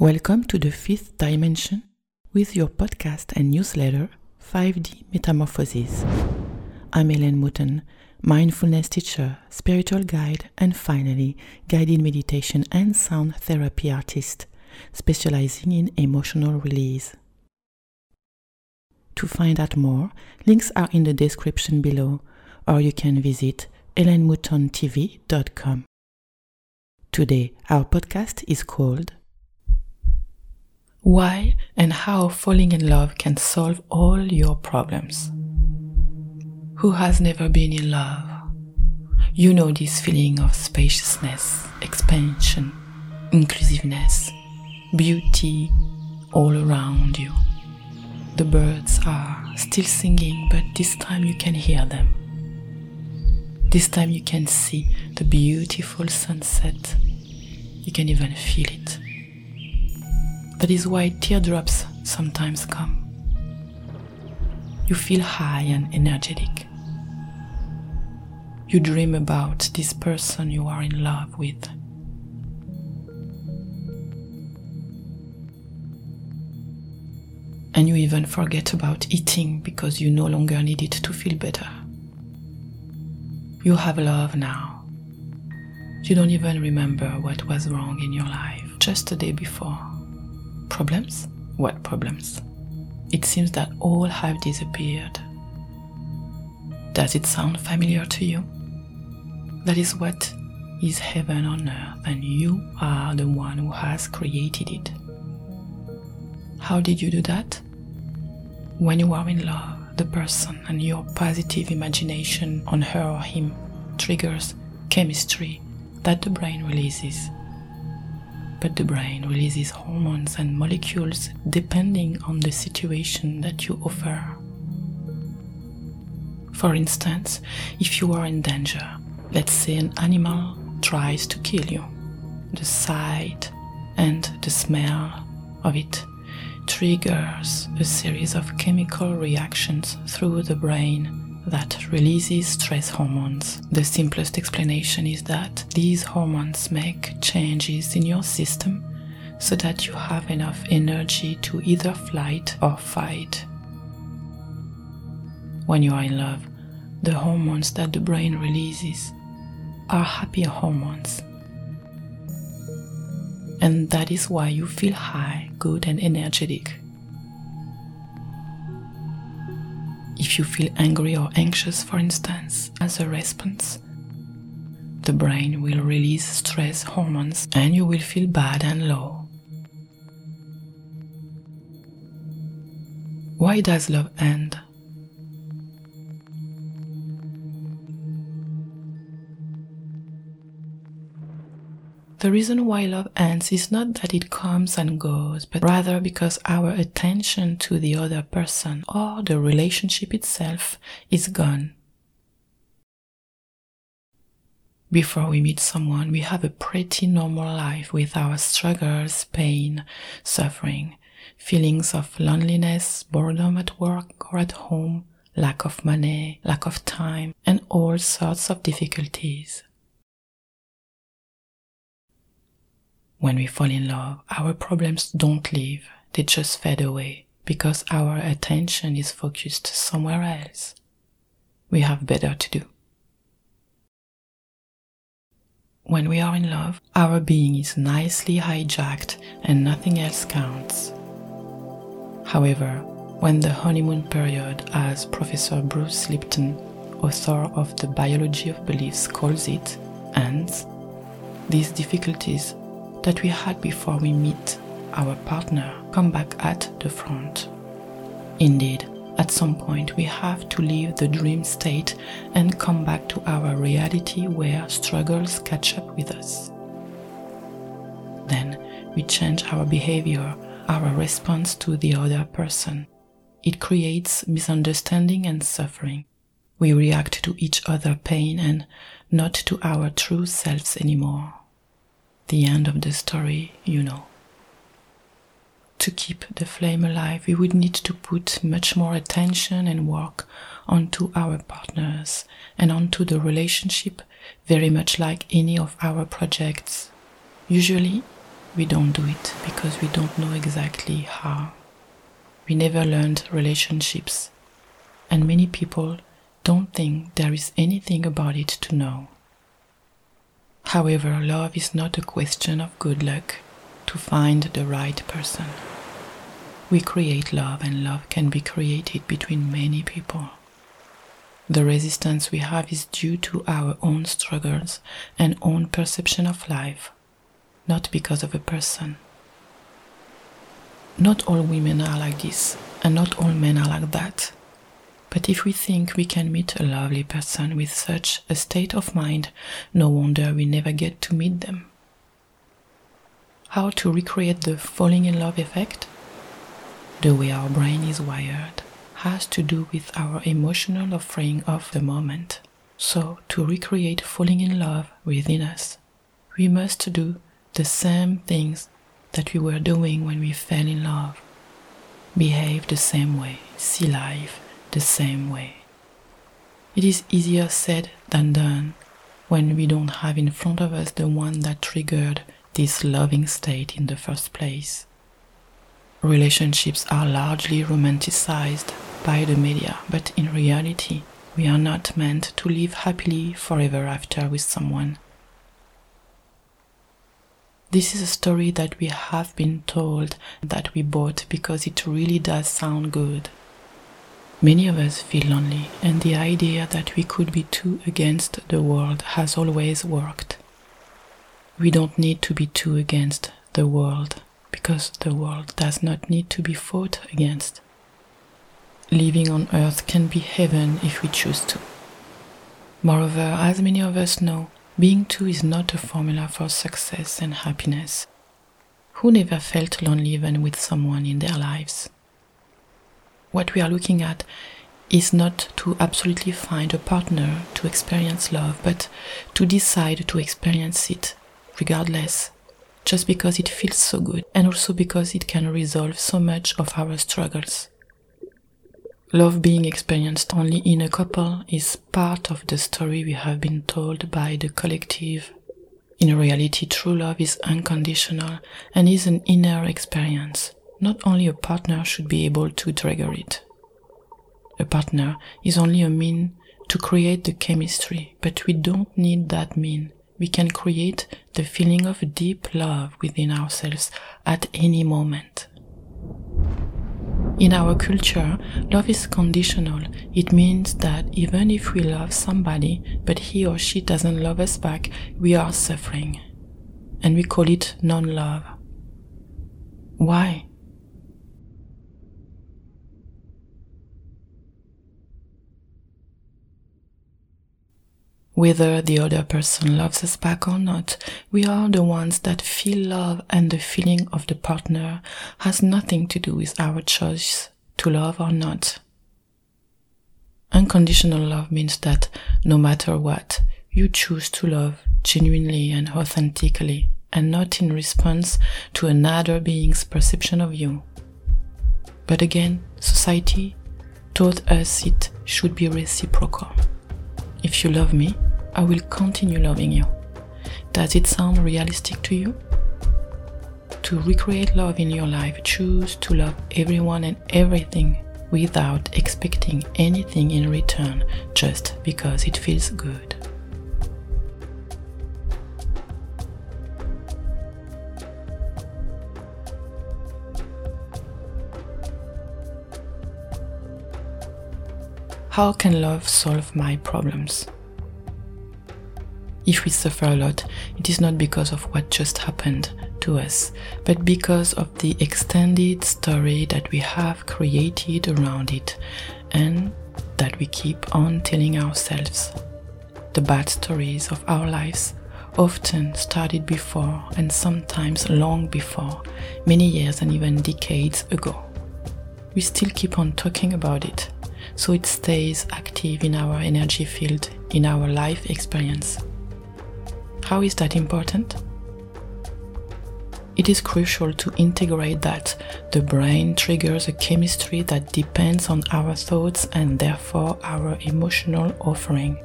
Welcome to the fifth dimension with your podcast and newsletter 5D Metamorphosis. I'm Ellen Mouton, mindfulness teacher, spiritual guide, and finally, guided meditation and sound therapy artist, specializing in emotional release. To find out more, links are in the description below, or you can visit ellenmoutontv.com. Today, our podcast is called why and how falling in love can solve all your problems. Who has never been in love? You know this feeling of spaciousness, expansion, inclusiveness, beauty all around you. The birds are still singing, but this time you can hear them. This time you can see the beautiful sunset. You can even feel it. That is why teardrops sometimes come. You feel high and energetic. You dream about this person you are in love with. And you even forget about eating because you no longer need it to feel better. You have love now. You don't even remember what was wrong in your life just a day before. Problems? What problems? It seems that all have disappeared. Does it sound familiar to you? That is what is heaven on earth, and you are the one who has created it. How did you do that? When you are in love, the person and your positive imagination on her or him triggers chemistry that the brain releases but the brain releases hormones and molecules depending on the situation that you offer. For instance, if you are in danger, let's say an animal tries to kill you, the sight and the smell of it triggers a series of chemical reactions through the brain that releases stress hormones. The simplest explanation is that these hormones make changes in your system so that you have enough energy to either flight or fight. When you are in love, the hormones that the brain releases are happy hormones. And that is why you feel high, good, and energetic. If you feel angry or anxious, for instance, as a response, the brain will release stress hormones and you will feel bad and low. Why does love end? The reason why love ends is not that it comes and goes, but rather because our attention to the other person or the relationship itself is gone. Before we meet someone, we have a pretty normal life with our struggles, pain, suffering, feelings of loneliness, boredom at work or at home, lack of money, lack of time, and all sorts of difficulties. When we fall in love, our problems don't leave, they just fade away because our attention is focused somewhere else. We have better to do. When we are in love, our being is nicely hijacked and nothing else counts. However, when the honeymoon period, as Professor Bruce Lipton, author of The Biology of Beliefs, calls it, ends, these difficulties that we had before we meet our partner come back at the front. Indeed, at some point we have to leave the dream state and come back to our reality where struggles catch up with us. Then we change our behavior, our response to the other person. It creates misunderstanding and suffering. We react to each other pain and not to our true selves anymore the end of the story, you know. To keep the flame alive, we would need to put much more attention and work onto our partners and onto the relationship, very much like any of our projects. Usually, we don't do it because we don't know exactly how. We never learned relationships, and many people don't think there is anything about it to know. However, love is not a question of good luck to find the right person. We create love, and love can be created between many people. The resistance we have is due to our own struggles and own perception of life, not because of a person. Not all women are like this, and not all men are like that. But if we think we can meet a lovely person with such a state of mind, no wonder we never get to meet them. How to recreate the falling in love effect? The way our brain is wired has to do with our emotional offering of the moment. So, to recreate falling in love within us, we must do the same things that we were doing when we fell in love. Behave the same way, see life the same way. It is easier said than done when we don't have in front of us the one that triggered this loving state in the first place. Relationships are largely romanticized by the media, but in reality, we are not meant to live happily forever after with someone. This is a story that we have been told that we bought because it really does sound good. Many of us feel lonely, and the idea that we could be two against the world has always worked. We don't need to be two against the world because the world does not need to be fought against living on earth can be heaven if we choose to. Moreover, as many of us know, being two is not a formula for success and happiness. Who never felt lonely even with someone in their lives? What we are looking at is not to absolutely find a partner to experience love, but to decide to experience it regardless, just because it feels so good and also because it can resolve so much of our struggles. Love being experienced only in a couple is part of the story we have been told by the collective. In reality, true love is unconditional and is an inner experience. Not only a partner should be able to trigger it. A partner is only a mean to create the chemistry, but we don't need that mean. We can create the feeling of deep love within ourselves at any moment. In our culture, love is conditional. It means that even if we love somebody, but he or she doesn't love us back, we are suffering. And we call it non love. Why? Whether the other person loves us back or not, we are the ones that feel love and the feeling of the partner has nothing to do with our choice to love or not. Unconditional love means that no matter what, you choose to love genuinely and authentically and not in response to another being's perception of you. But again, society taught us it should be reciprocal. If you love me, I will continue loving you. Does it sound realistic to you? To recreate love in your life, choose to love everyone and everything without expecting anything in return just because it feels good. How can love solve my problems? If we suffer a lot, it is not because of what just happened to us, but because of the extended story that we have created around it and that we keep on telling ourselves. The bad stories of our lives often started before and sometimes long before, many years and even decades ago. We still keep on talking about it, so it stays active in our energy field, in our life experience. How is that important? It is crucial to integrate that the brain triggers a chemistry that depends on our thoughts and therefore our emotional offering.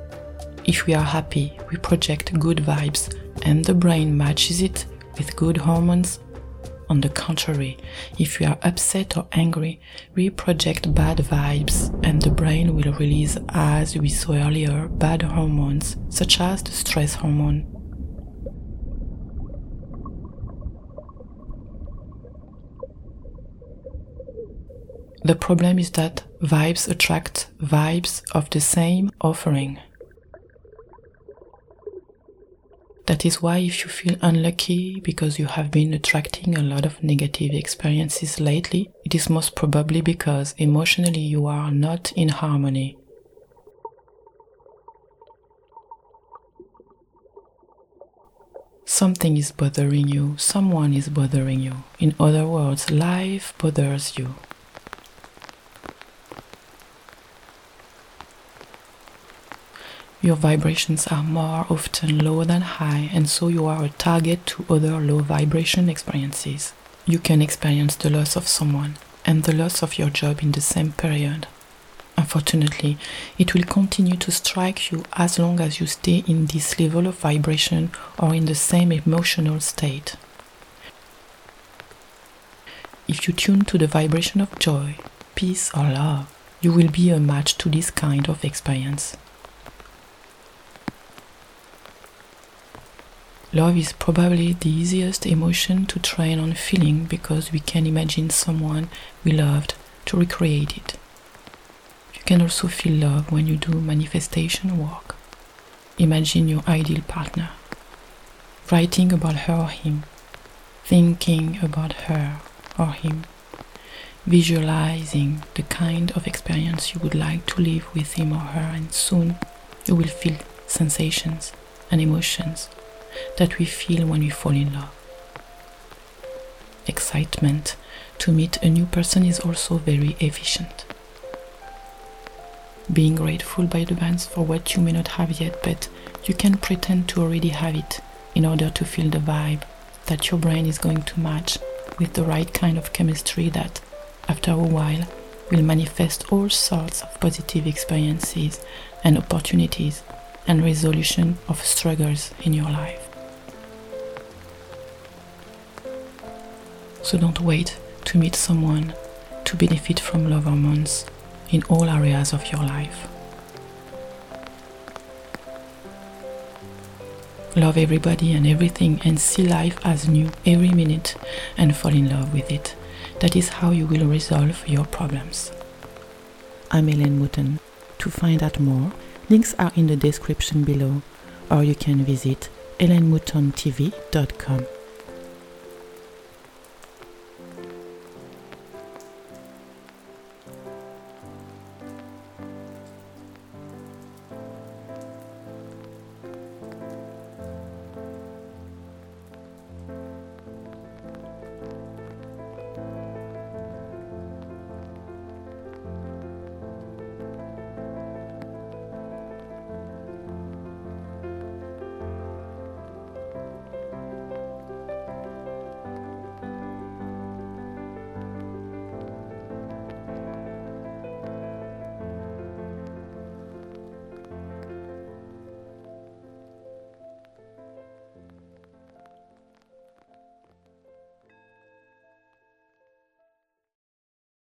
If we are happy, we project good vibes and the brain matches it with good hormones On the contrary, if we are upset or angry, we project bad vibes and the brain will release, as we saw earlier, bad hormones such as the stress hormone. The problem is that vibes attract vibes of the same offering. That is why if you feel unlucky because you have been attracting a lot of negative experiences lately, it is most probably because emotionally you are not in harmony. Something is bothering you, someone is bothering you. In other words, life bothers you. Your vibrations are more often low than high, and so you are a target to other low vibration experiences. You can experience the loss of someone and the loss of your job in the same period. Unfortunately, it will continue to strike you as long as you stay in this level of vibration or in the same emotional state. If you tune to the vibration of joy, peace, or love, you will be a match to this kind of experience. Love is probably the easiest emotion to train on feeling because we can imagine someone we loved to recreate it. You can also feel love when you do manifestation work. Imagine your ideal partner, writing about her or him, thinking about her or him, visualizing the kind of experience you would like to live with him or her, and soon you will feel sensations and emotions that we feel when we fall in love. Excitement to meet a new person is also very efficient. Being grateful by advance for what you may not have yet, but you can pretend to already have it in order to feel the vibe that your brain is going to match with the right kind of chemistry that, after a while, will manifest all sorts of positive experiences and opportunities and resolution of struggles in your life. So don't wait to meet someone to benefit from love hormones in all areas of your life. Love everybody and everything and see life as new every minute and fall in love with it. That is how you will resolve your problems. I'm Elaine Mouton. To find out more, links are in the description below or you can visit elainemoutontv.com.